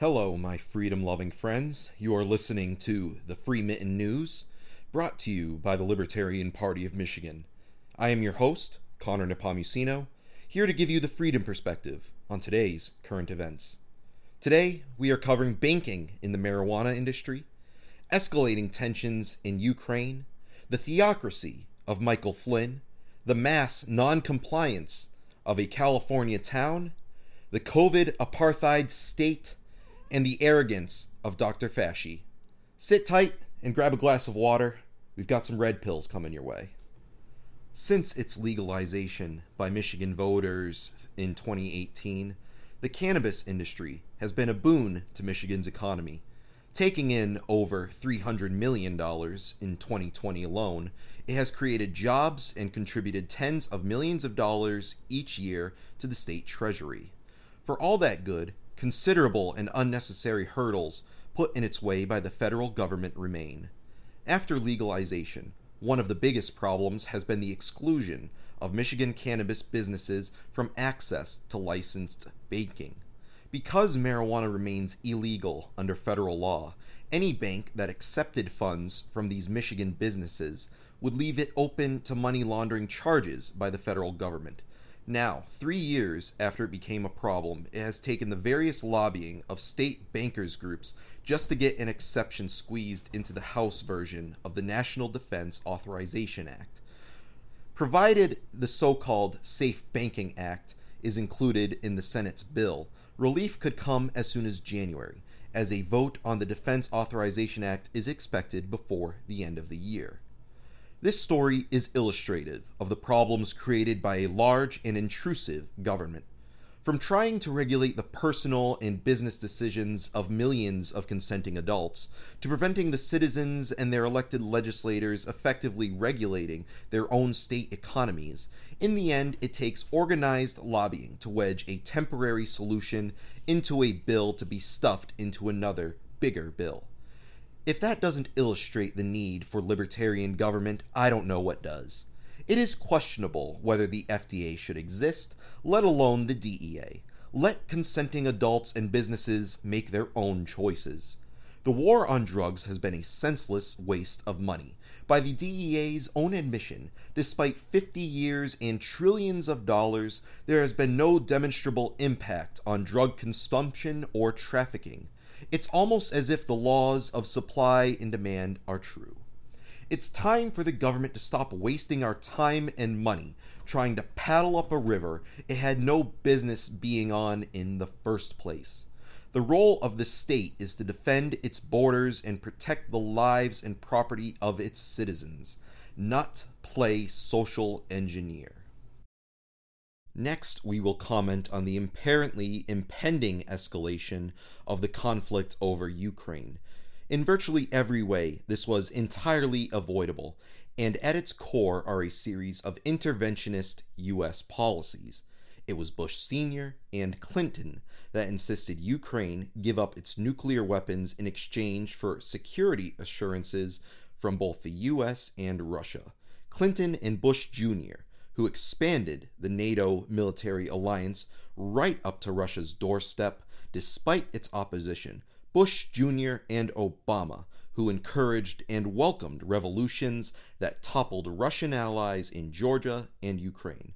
Hello, my freedom loving friends. You are listening to the Free Mitten News, brought to you by the Libertarian Party of Michigan. I am your host, Connor Nepomuceno, here to give you the freedom perspective on today's current events. Today, we are covering banking in the marijuana industry, escalating tensions in Ukraine, the theocracy of Michael Flynn, the mass non compliance of a California town, the COVID apartheid state, and the arrogance of Dr. Fauci. Sit tight and grab a glass of water. We've got some red pills coming your way. Since its legalization by Michigan voters in 2018, the cannabis industry has been a boon to Michigan's economy. Taking in over $300 million in 2020 alone, it has created jobs and contributed tens of millions of dollars each year to the state treasury. For all that good, considerable and unnecessary hurdles put in its way by the federal government remain. After legalization, one of the biggest problems has been the exclusion of Michigan cannabis businesses from access to licensed banking. Because marijuana remains illegal under federal law, any bank that accepted funds from these Michigan businesses would leave it open to money laundering charges by the federal government, now, three years after it became a problem, it has taken the various lobbying of state bankers groups just to get an exception squeezed into the House version of the National Defense Authorization Act. Provided the so called Safe Banking Act is included in the Senate's bill, relief could come as soon as January, as a vote on the Defense Authorization Act is expected before the end of the year. This story is illustrative of the problems created by a large and intrusive government. From trying to regulate the personal and business decisions of millions of consenting adults, to preventing the citizens and their elected legislators effectively regulating their own state economies, in the end, it takes organized lobbying to wedge a temporary solution into a bill to be stuffed into another, bigger bill. If that doesn't illustrate the need for libertarian government, I don't know what does. It is questionable whether the FDA should exist, let alone the DEA. Let consenting adults and businesses make their own choices. The war on drugs has been a senseless waste of money. By the DEA's own admission, despite 50 years and trillions of dollars, there has been no demonstrable impact on drug consumption or trafficking. It's almost as if the laws of supply and demand are true. It's time for the government to stop wasting our time and money trying to paddle up a river it had no business being on in the first place. The role of the state is to defend its borders and protect the lives and property of its citizens, not play social engineer. Next, we will comment on the apparently impending escalation of the conflict over Ukraine. In virtually every way, this was entirely avoidable, and at its core are a series of interventionist U.S. policies. It was Bush Sr. and Clinton that insisted Ukraine give up its nuclear weapons in exchange for security assurances from both the U.S. and Russia. Clinton and Bush Jr who expanded the NATO military alliance right up to Russia's doorstep despite its opposition, Bush Jr. and Obama, who encouraged and welcomed revolutions that toppled Russian allies in Georgia and Ukraine.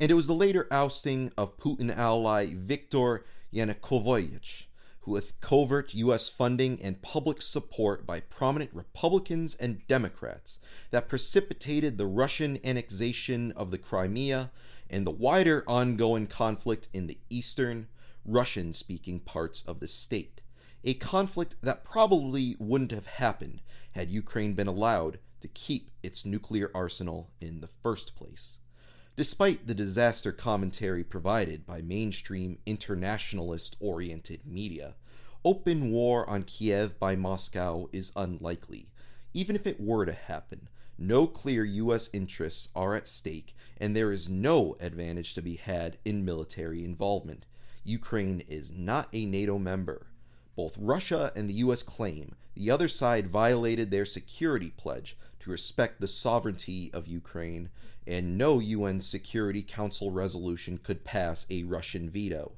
And it was the later ousting of Putin ally Viktor Yanukovych with covert U.S. funding and public support by prominent Republicans and Democrats that precipitated the Russian annexation of the Crimea and the wider ongoing conflict in the eastern, Russian speaking parts of the state. A conflict that probably wouldn't have happened had Ukraine been allowed to keep its nuclear arsenal in the first place. Despite the disaster commentary provided by mainstream internationalist oriented media, open war on Kiev by Moscow is unlikely. Even if it were to happen, no clear U.S. interests are at stake, and there is no advantage to be had in military involvement. Ukraine is not a NATO member. Both Russia and the U.S. claim the other side violated their security pledge respect the sovereignty of Ukraine and no UN Security Council resolution could pass a Russian veto.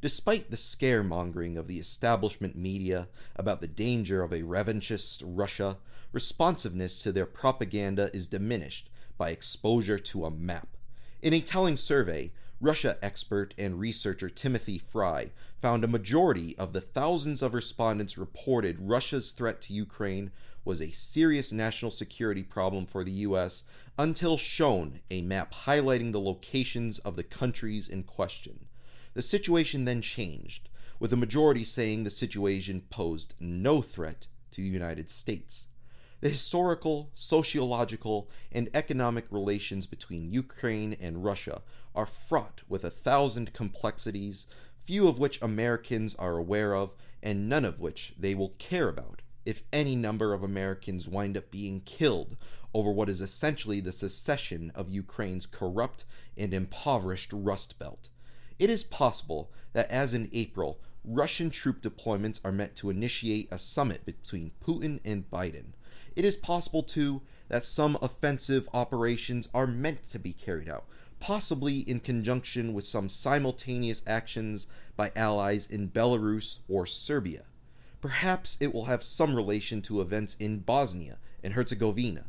Despite the scaremongering of the establishment media about the danger of a revanchist Russia, responsiveness to their propaganda is diminished by exposure to a map. In a telling survey, Russia expert and researcher Timothy Frye found a majority of the thousands of respondents reported Russia's threat to Ukraine was a serious national security problem for the US until shown a map highlighting the locations of the countries in question. The situation then changed, with a majority saying the situation posed no threat to the United States. The historical, sociological, and economic relations between Ukraine and Russia are fraught with a thousand complexities, few of which Americans are aware of, and none of which they will care about if any number of Americans wind up being killed over what is essentially the secession of Ukraine's corrupt and impoverished Rust Belt. It is possible that, as in April, Russian troop deployments are meant to initiate a summit between Putin and Biden. It is possible, too, that some offensive operations are meant to be carried out, possibly in conjunction with some simultaneous actions by allies in Belarus or Serbia. Perhaps it will have some relation to events in Bosnia and Herzegovina.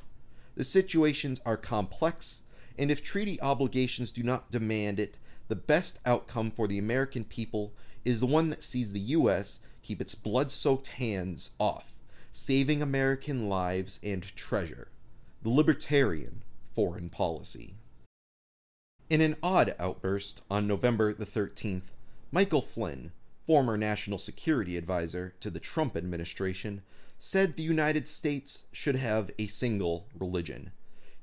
The situations are complex, and if treaty obligations do not demand it, the best outcome for the American people is the one that sees the U.S. keep its blood soaked hands off, saving American lives and treasure. The libertarian foreign policy. In an odd outburst on November the 13th, Michael Flynn, former national security advisor to the Trump administration, said the United States should have a single religion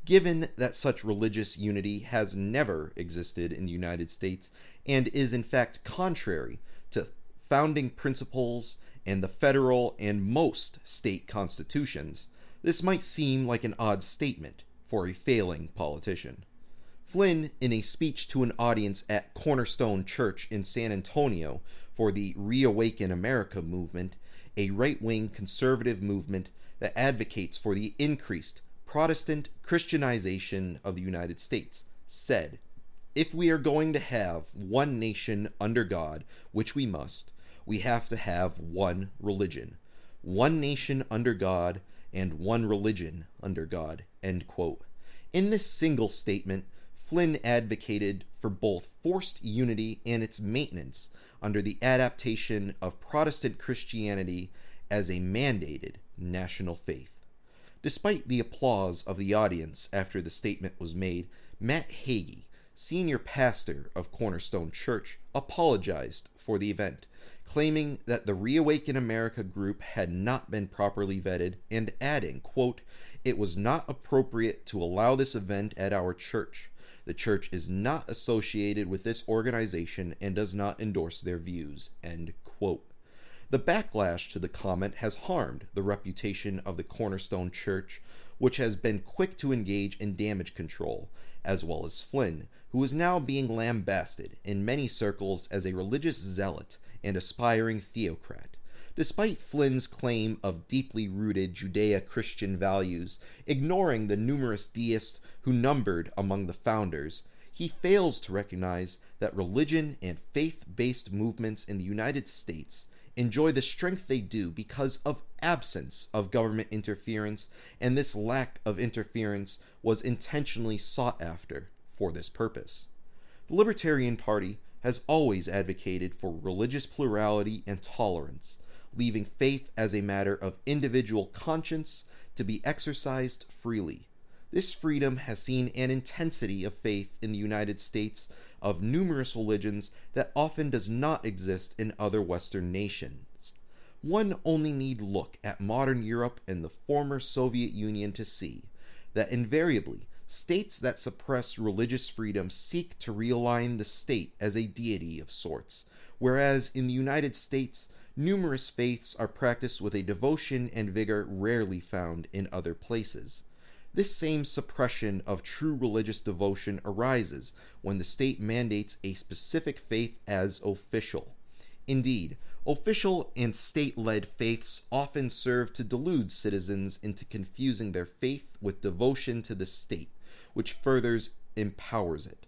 given that such religious unity has never existed in the United States and is in fact contrary to founding principles and the federal and most state constitutions, this might seem like an odd statement for a failing politician. Flynn, in a speech to an audience at Cornerstone Church in San Antonio for the Reawaken America movement, a right wing conservative movement that advocates for the increased Protestant Christianization of the United States, said, If we are going to have one nation under God, which we must, we have to have one religion. One nation under God and one religion under God. End quote. In this single statement, Flynn advocated for both forced unity and its maintenance under the adaptation of Protestant Christianity as a mandated national faith. Despite the applause of the audience after the statement was made, Matt Hagee, senior pastor of Cornerstone Church, apologized for the event, claiming that the Reawaken America group had not been properly vetted and adding, quote, "It was not appropriate to allow this event at our church. The church is not associated with this organization and does not endorse their views." End quote. The backlash to the comment has harmed the reputation of the Cornerstone Church, which has been quick to engage in damage control, as well as Flynn, who is now being lambasted in many circles as a religious zealot and aspiring theocrat. Despite Flynn's claim of deeply rooted Judeo Christian values, ignoring the numerous deists who numbered among the founders, he fails to recognize that religion and faith based movements in the United States enjoy the strength they do because of absence of government interference, and this lack of interference was intentionally sought after for this purpose. The Libertarian Party has always advocated for religious plurality and tolerance, leaving faith as a matter of individual conscience to be exercised freely. This freedom has seen an intensity of faith in the United States of numerous religions that often does not exist in other Western nations. One only need look at modern Europe and the former Soviet Union to see that invariably states that suppress religious freedom seek to realign the state as a deity of sorts, whereas in the United States, numerous faiths are practiced with a devotion and vigor rarely found in other places. This same suppression of true religious devotion arises when the state mandates a specific faith as official. Indeed, official and state led faiths often serve to delude citizens into confusing their faith with devotion to the state, which furthers empowers it.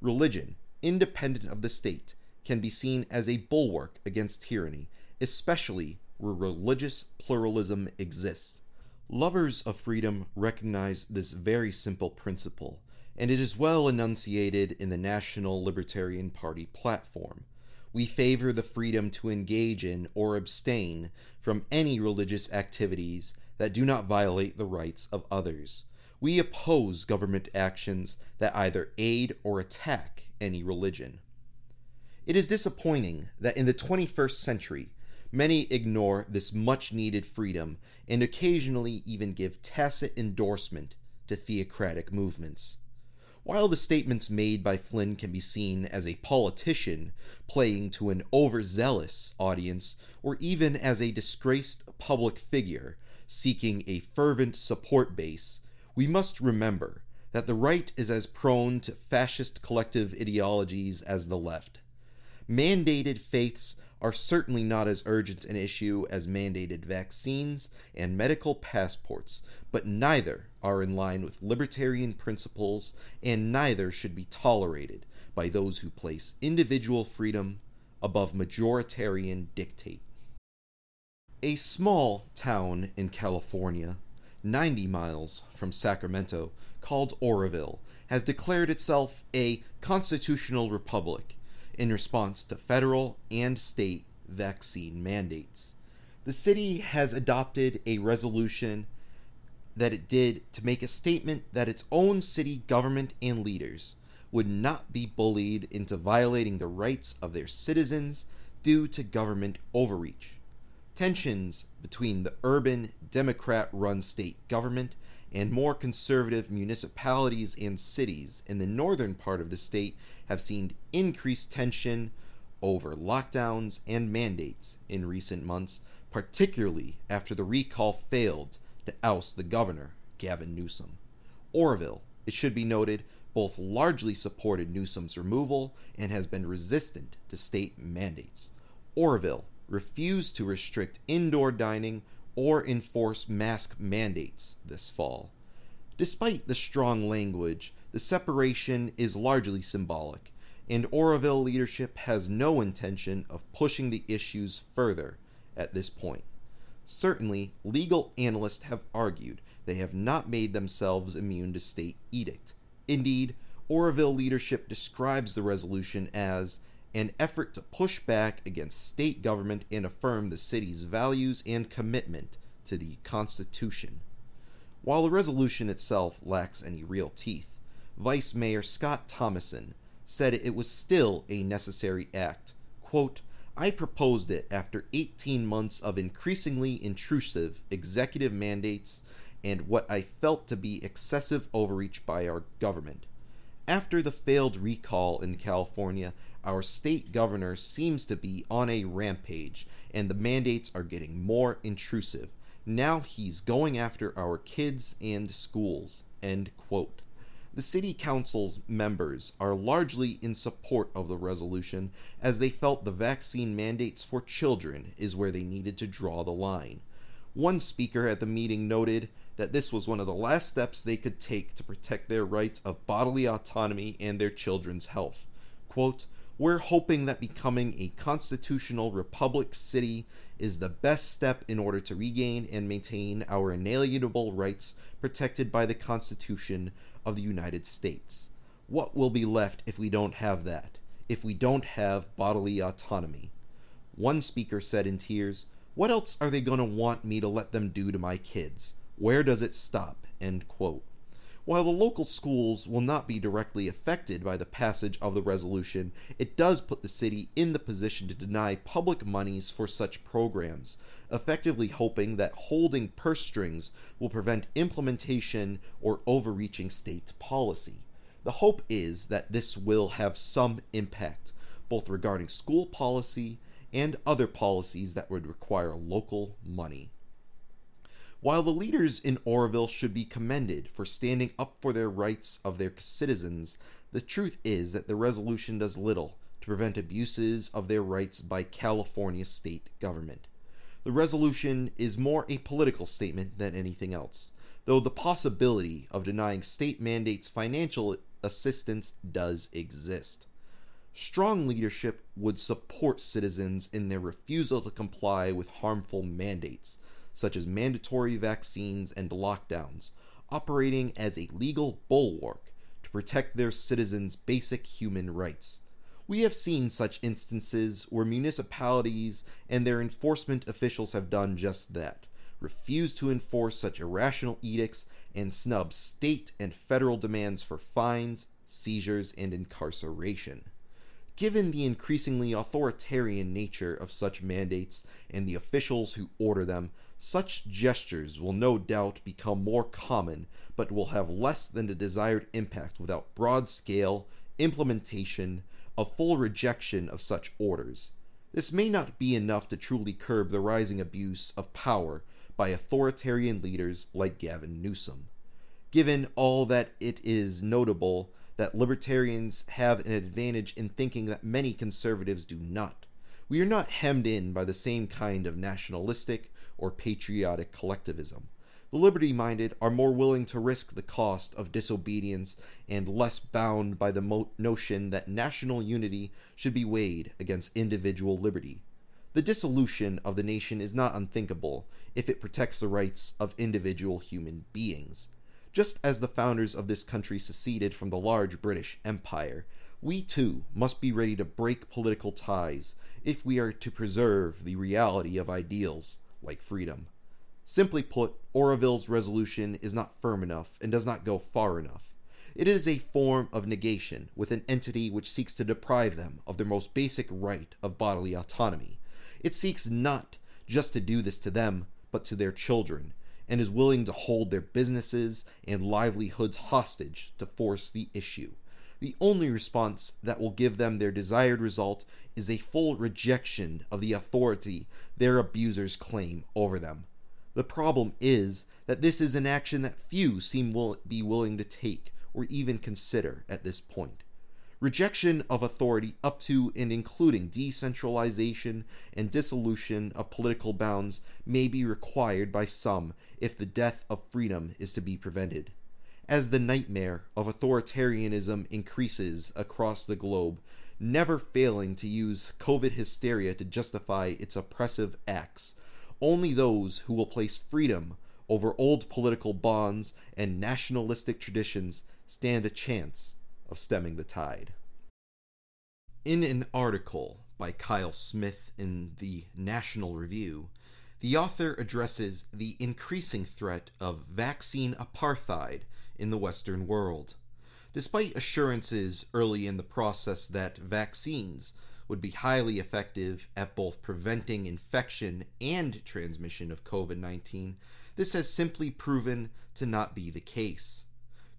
Religion, independent of the state, can be seen as a bulwark against tyranny, especially where religious pluralism exists. Lovers of freedom recognize this very simple principle, and it is well enunciated in the National Libertarian Party platform. We favor the freedom to engage in or abstain from any religious activities that do not violate the rights of others. We oppose government actions that either aid or attack any religion. It is disappointing that in the 21st century, many ignore this much needed freedom and occasionally even give tacit endorsement to theocratic movements. While the statements made by Flynn can be seen as a politician playing to an overzealous audience, or even as a disgraced public figure seeking a fervent support base, we must remember that the right is as prone to fascist collective ideologies as the left. Mandated faiths are certainly not as urgent an issue as mandated vaccines and medical passports, but neither are in line with libertarian principles, and neither should be tolerated by those who place individual freedom above majoritarian dictate. A small town in California, 90 miles from Sacramento, called Oroville, has declared itself a constitutional republic in response to federal and state vaccine mandates. The city has adopted a resolution that it did to make a statement that its own city government and leaders would not be bullied into violating the rights of their citizens due to government overreach. Tensions between the urban, Democrat run state government and more conservative municipalities and cities in the northern part of the state have seen increased tension over lockdowns and mandates in recent months, particularly after the recall failed to oust the governor, Gavin Newsom. Oroville, it should be noted, both largely supported Newsom's removal and has been resistant to state mandates. Oroville refused to restrict indoor dining or enforce mask mandates this fall. Despite the strong language, the separation is largely symbolic, and Oroville leadership has no intention of pushing the issues further at this point. Certainly, legal analysts have argued they have not made themselves immune to state edict. Indeed, Oroville leadership describes the resolution as an effort to push back against state government and affirm the city's values and commitment to the Constitution. While the resolution itself lacks any real teeth, Vice Mayor Scott Thomason said it was still a necessary act. Quote, I proposed it after 18 months of increasingly intrusive executive mandates and what I felt to be excessive overreach by our government. After the failed recall in California, our state governor seems to be on a rampage, and the mandates are getting more intrusive. Now he's going after our kids and schools. End quote. The city council's members are largely in support of the resolution as they felt the vaccine mandates for children is where they needed to draw the line. One speaker at the meeting noted that this was one of the last steps they could take to protect their rights of bodily autonomy and their children's health. Quote, we're hoping that becoming a constitutional republic city is the best step in order to regain and maintain our inalienable rights protected by the Constitution of the United States. What will be left if we don't have that? If we don't have bodily autonomy? One speaker said in tears, What else are they going to want me to let them do to my kids? Where does it stop? End quote. While the local schools will not be directly affected by the passage of the resolution, it does put the city in the position to deny public monies for such programs, effectively hoping that holding purse strings will prevent implementation or overreaching state policy. The hope is that this will have some impact, both regarding school policy and other policies that would require local money. While the leaders in Oroville should be commended for standing up for their rights of their citizens, the truth is that the resolution does little to prevent abuses of their rights by California state government. The resolution is more a political statement than anything else, though the possibility of denying state mandates financial assistance does exist. Strong leadership would support citizens in their refusal to comply with harmful mandates, such as mandatory vaccines and lockdowns, operating as a legal bulwark to protect their citizens' basic human rights. We have seen such instances where municipalities and their enforcement officials have done just that refuse to enforce such irrational edicts and snub state and federal demands for fines, seizures, and incarceration. Given the increasingly authoritarian nature of such mandates and the officials who order them, such gestures will no doubt become more common, but will have less than the desired impact without broad scale implementation of full rejection of such orders. This may not be enough to truly curb the rising abuse of power by authoritarian leaders like Gavin Newsom. Given all that it is notable that libertarians have an advantage in thinking that many conservatives do not. We are not hemmed in by the same kind of nationalistic or patriotic collectivism. The liberty minded are more willing to risk the cost of disobedience and less bound by the mo- notion that national unity should be weighed against individual liberty. The dissolution of the nation is not unthinkable if it protects the rights of individual human beings. Just as the founders of this country seceded from the large British Empire, we too must be ready to break political ties if we are to preserve the reality of ideals like freedom. Simply put, Oroville's resolution is not firm enough and does not go far enough. It is a form of negation with an entity which seeks to deprive them of their most basic right of bodily autonomy. It seeks not just to do this to them, but to their children, and is willing to hold their businesses and livelihoods hostage to force the issue. The only response that will give them their desired result is a full rejection of the authority their abusers claim over them. The problem is that this is an action that few seem will be willing to take or even consider at this point. Rejection of authority up to and including decentralization and dissolution of political bounds may be required by some if the death of freedom is to be prevented. As the nightmare of authoritarianism increases across the globe, never failing to use COVID hysteria to justify its oppressive acts, only those who will place freedom over old political bonds and nationalistic traditions stand a chance of stemming the tide. In an article by Kyle Smith in the National Review, the author addresses the increasing threat of vaccine apartheid in the Western world. Despite assurances early in the process that vaccines would be highly effective at both preventing infection and transmission of COVID 19, this has simply proven to not be the case.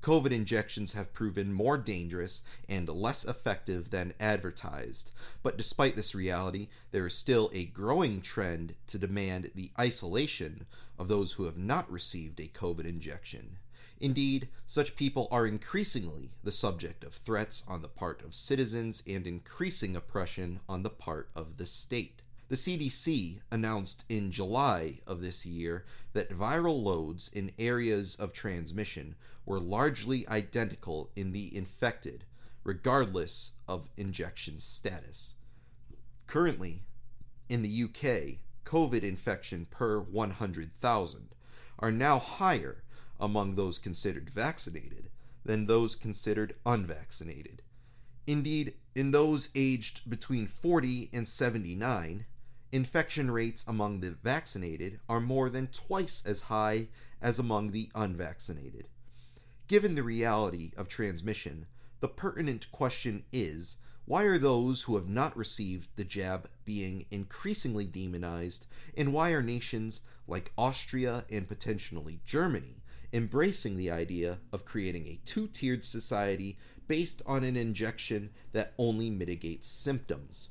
COVID injections have proven more dangerous and less effective than advertised, but despite this reality, there is still a growing trend to demand the isolation of those who have not received a COVID injection. Indeed, such people are increasingly the subject of threats on the part of citizens and increasing oppression on the part of the state. The CDC announced in July of this year that viral loads in areas of transmission were largely identical in the infected, regardless of injection status. Currently, in the UK, COVID infection per 100,000 are now higher among those considered vaccinated than those considered unvaccinated. Indeed, in those aged between 40 and 79, infection rates among the vaccinated are more than twice as high as among the unvaccinated. Given the reality of transmission, the pertinent question is why are those who have not received the jab being increasingly demonized, and why are nations like Austria and potentially Germany embracing the idea of creating a two tiered society based on an injection that only mitigates symptoms.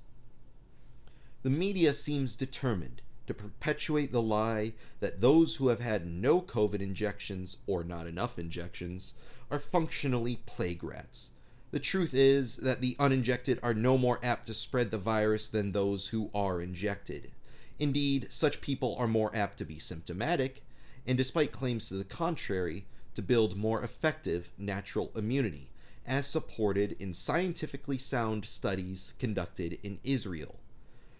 The media seems determined to perpetuate the lie that those who have had no COVID injections or not enough injections are functionally plague rats. The truth is that the uninjected are no more apt to spread the virus than those who are injected. Indeed, such people are more apt to be symptomatic and despite claims to the contrary, to build more effective natural immunity, as supported in scientifically sound studies conducted in Israel.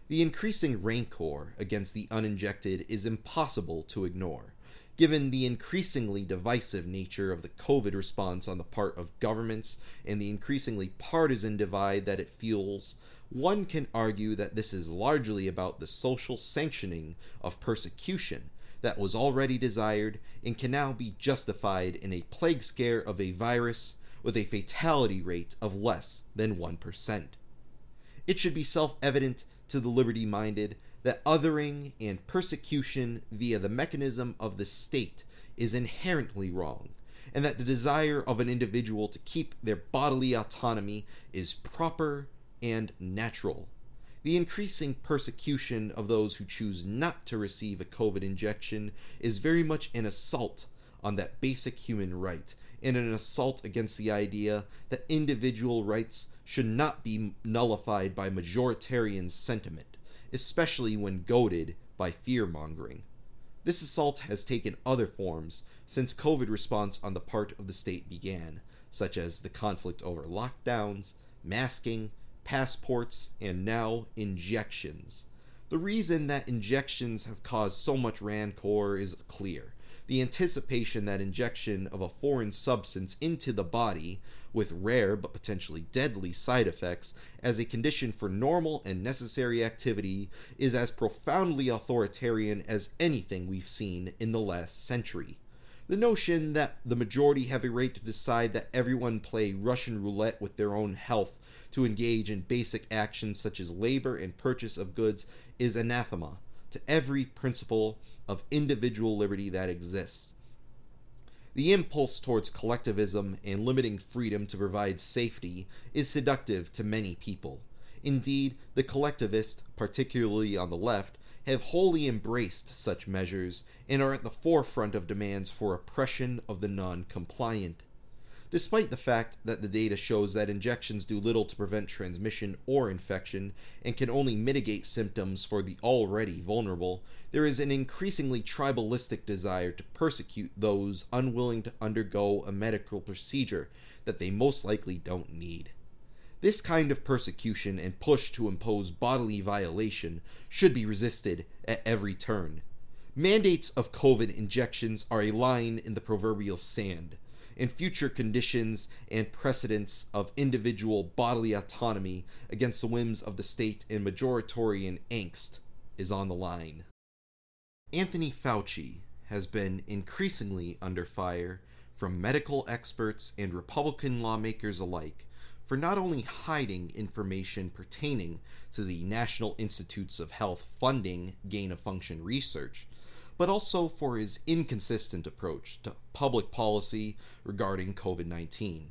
The increasing rancor against the uninjected is impossible to ignore, given the increasingly divisive nature of the COVID response on the part of governments and the increasingly partisan divide that it fuels. One can argue that this is largely about the social sanctioning of persecution that was already desired and can now be justified in a plague scare of a virus with a fatality rate of less than 1%. It should be self evident to the liberty minded that othering and persecution via the mechanism of the state is inherently wrong, and that the desire of an individual to keep their bodily autonomy is proper and natural the increasing persecution of those who choose not to receive a COVID injection is very much an assault on that basic human right and an assault against the idea that individual rights should not be nullified by majoritarian sentiment, especially when goaded by fear mongering. This assault has taken other forms since COVID response on the part of the state began, such as the conflict over lockdowns, masking, passports, and now injections. The reason that injections have caused so much rancor is clear. The anticipation that injection of a foreign substance into the body, with rare but potentially deadly side effects, as a condition for normal and necessary activity, is as profoundly authoritarian as anything we've seen in the last century. The notion that the majority have a right to decide that everyone play Russian roulette with their own health to engage in basic actions such as labor and purchase of goods is anathema to every principle of individual liberty that exists. The impulse towards collectivism and limiting freedom to provide safety is seductive to many people. Indeed, the collectivists, particularly on the left, have wholly embraced such measures and are at the forefront of demands for oppression of the non compliant despite the fact that the data shows that injections do little to prevent transmission or infection and can only mitigate symptoms for the already vulnerable, there is an increasingly tribalistic desire to persecute those unwilling to undergo a medical procedure that they most likely don't need. This kind of persecution and push to impose bodily violation should be resisted at every turn. Mandates of COVID injections are a line in the proverbial sand and future conditions and precedents of individual bodily autonomy against the whims of the state and majoritarian angst is on the line. Anthony Fauci has been increasingly under fire from medical experts and Republican lawmakers alike for not only hiding information pertaining to the National Institutes of Health funding gain of function research, but also for his inconsistent approach to public policy regarding COVID 19.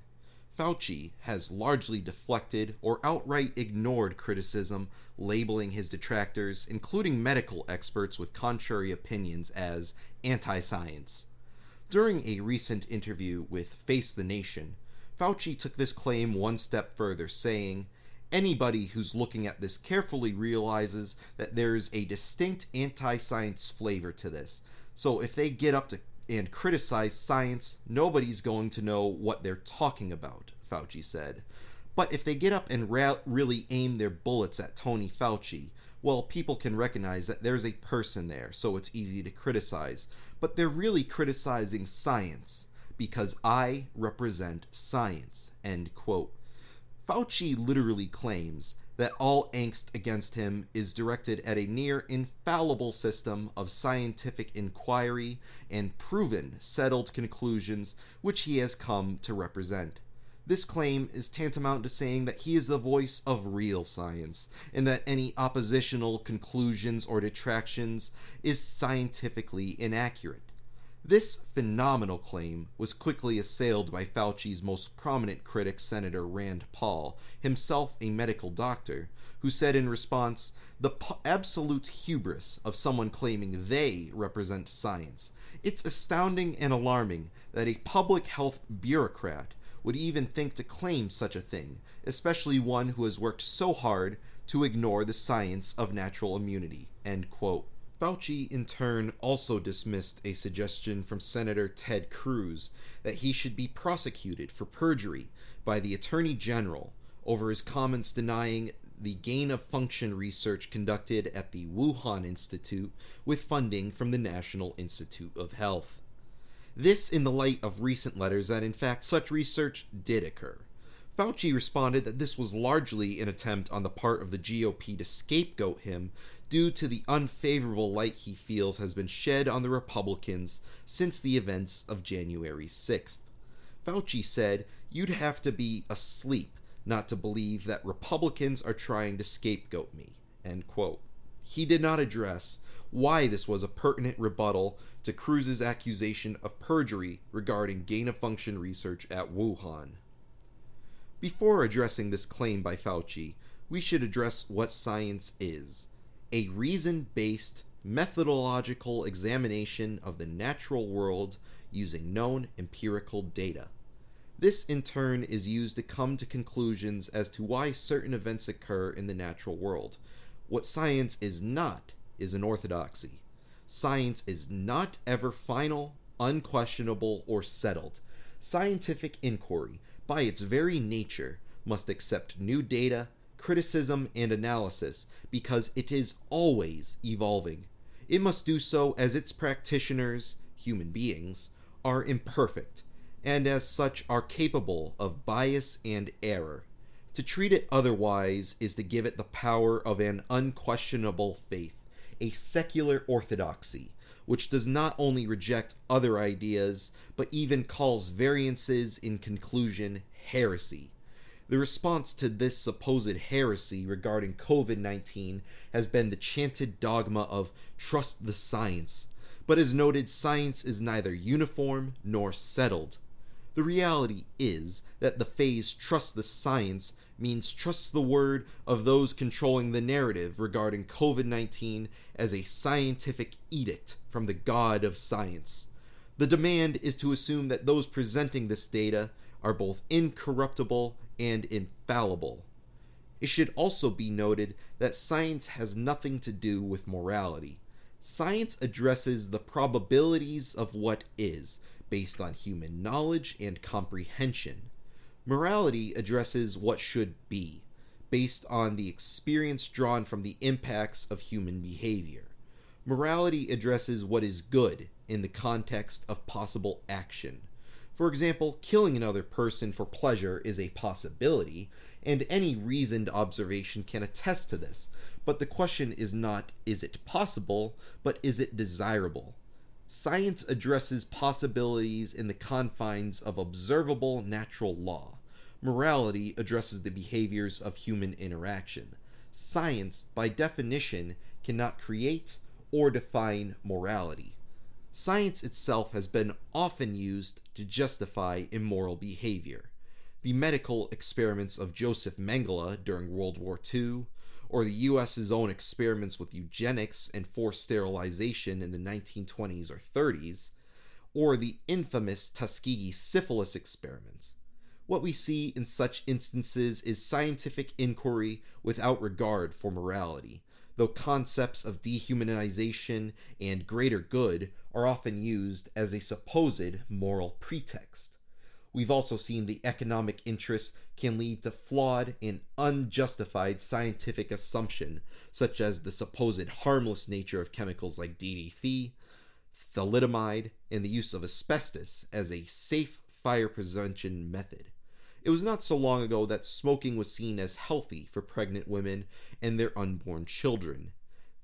Fauci has largely deflected or outright ignored criticism, labeling his detractors, including medical experts with contrary opinions, as anti science. During a recent interview with Face the Nation, Fauci took this claim one step further, saying, Anybody who's looking at this carefully realizes that there's a distinct anti science flavor to this. So if they get up to and criticize science, nobody's going to know what they're talking about, Fauci said. But if they get up and ra- really aim their bullets at Tony Fauci, well, people can recognize that there's a person there, so it's easy to criticize. But they're really criticizing science because I represent science. End quote. Fauci literally claims that all angst against him is directed at a near infallible system of scientific inquiry and proven, settled conclusions which he has come to represent. This claim is tantamount to saying that he is the voice of real science, and that any oppositional conclusions or detractions is scientifically inaccurate. This phenomenal claim was quickly assailed by Fauci's most prominent critic, Senator Rand Paul, himself a medical doctor, who said in response, The absolute hubris of someone claiming they represent science. It's astounding and alarming that a public health bureaucrat would even think to claim such a thing, especially one who has worked so hard to ignore the science of natural immunity. End quote. Fauci, in turn, also dismissed a suggestion from Senator Ted Cruz that he should be prosecuted for perjury by the Attorney General over his comments denying the gain of function research conducted at the Wuhan Institute with funding from the National Institute of Health. This in the light of recent letters that, in fact, such research did occur. Fauci responded that this was largely an attempt on the part of the GOP to scapegoat him due to the unfavorable light he feels has been shed on the Republicans since the events of January 6th. Fauci said, You'd have to be asleep not to believe that Republicans are trying to scapegoat me. End quote. He did not address why this was a pertinent rebuttal to Cruz's accusation of perjury regarding gain of function research at Wuhan. Before addressing this claim by Fauci, we should address what science is a reason based methodological examination of the natural world using known empirical data. This, in turn, is used to come to conclusions as to why certain events occur in the natural world. What science is not is an orthodoxy. Science is not ever final, unquestionable, or settled. Scientific inquiry, by its very nature, must accept new data, criticism, and analysis because it is always evolving. It must do so as its practitioners, human beings, are imperfect and as such are capable of bias and error. To treat it otherwise is to give it the power of an unquestionable faith, a secular orthodoxy, which does not only reject other ideas, but even calls variances in conclusion heresy. The response to this supposed heresy regarding COVID 19 has been the chanted dogma of trust the science. But as noted, science is neither uniform nor settled. The reality is that the phrase trust the science means trust the word of those controlling the narrative regarding COVID 19 as a scientific edict from the God of science. The demand is to assume that those presenting this data are both incorruptible and infallible. It should also be noted that science has nothing to do with morality. Science addresses the probabilities of what is, based on human knowledge and comprehension. Morality addresses what should be, based on the experience drawn from the impacts of human behavior. Morality addresses what is good in the context of possible action. For example, killing another person for pleasure is a possibility, and any reasoned observation can attest to this. But the question is not is it possible, but is it desirable? Science addresses possibilities in the confines of observable natural law. Morality addresses the behaviors of human interaction. Science, by definition, cannot create or define morality. Science itself has been often used to justify immoral behavior. The medical experiments of Joseph Mengele during World War II, or the US's own experiments with eugenics and forced sterilization in the 1920s or 30s, or the infamous Tuskegee syphilis experiments. What we see in such instances is scientific inquiry without regard for morality, though concepts of dehumanization and greater good are often used as a supposed moral pretext. We've also seen the economic interests can lead to flawed and unjustified scientific assumption, such as the supposed harmless nature of chemicals like DDT, thalidomide, and the use of asbestos as a safe fire prevention method. It was not so long ago that smoking was seen as healthy for pregnant women and their unborn children.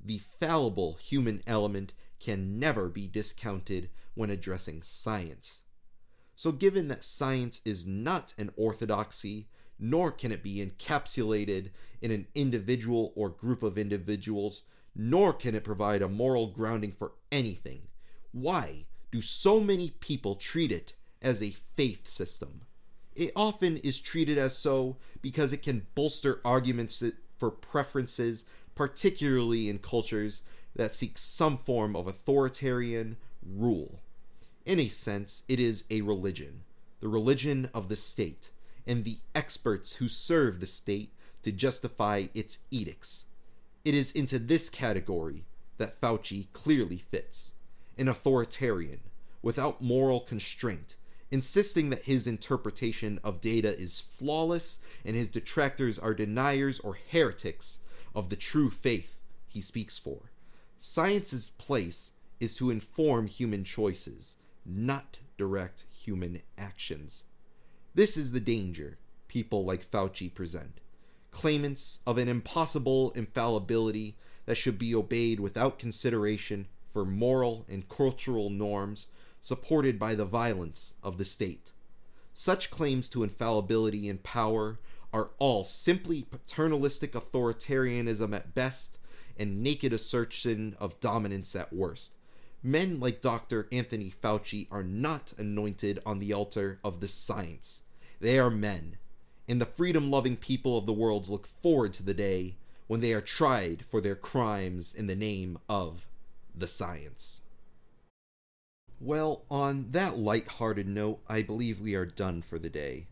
The fallible human element can never be discounted when addressing science. So, given that science is not an orthodoxy, nor can it be encapsulated in an individual or group of individuals, nor can it provide a moral grounding for anything, why do so many people treat it as a faith system? It often is treated as so because it can bolster arguments for preferences, particularly in cultures that seek some form of authoritarian rule. In a sense, it is a religion, the religion of the state, and the experts who serve the state to justify its edicts. It is into this category that Fauci clearly fits an authoritarian, without moral constraint, insisting that his interpretation of data is flawless and his detractors are deniers or heretics of the true faith he speaks for. Science's place is to inform human choices, not direct human actions. This is the danger people like Fauci present. Claimants of an impossible infallibility that should be obeyed without consideration for moral and cultural norms supported by the violence of the state. Such claims to infallibility and power are all simply paternalistic authoritarianism at best and naked assertion of dominance at worst. Men like Dr. Anthony Fauci are not anointed on the altar of the science. They are men, and the freedom loving people of the world look forward to the day when they are tried for their crimes in the name of the science. Well, on that light-hearted note, I believe we are done for the day.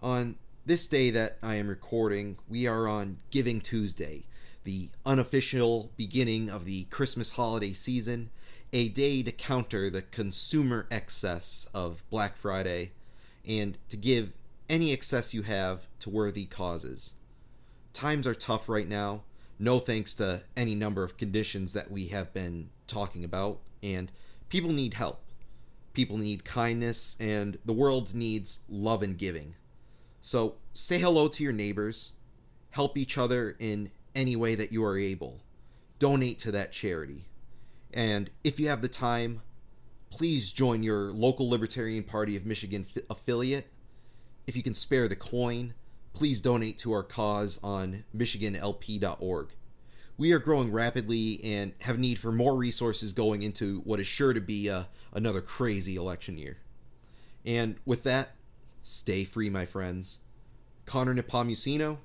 On this day that I am recording, we are on Giving Tuesday, the unofficial beginning of the Christmas holiday season, a day to counter the consumer excess of Black Friday and to give any excess you have to worthy causes. Times are tough right now, no thanks to any number of conditions that we have been talking about, and people need help people need kindness, and the world needs love and giving. So say hello to your neighbors, help each other in any way that you are able, donate to that charity. And if you have the time, please join your local Libertarian Party of Michigan f- affiliate. If you can spare the coin, please donate to our cause on michiganlp.org we are growing rapidly and have need for more resources going into what is sure to be uh, another crazy election year. And with that, stay free, my friends. Connor Nepomuceno,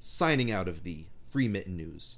signing out of the Free Mitten News.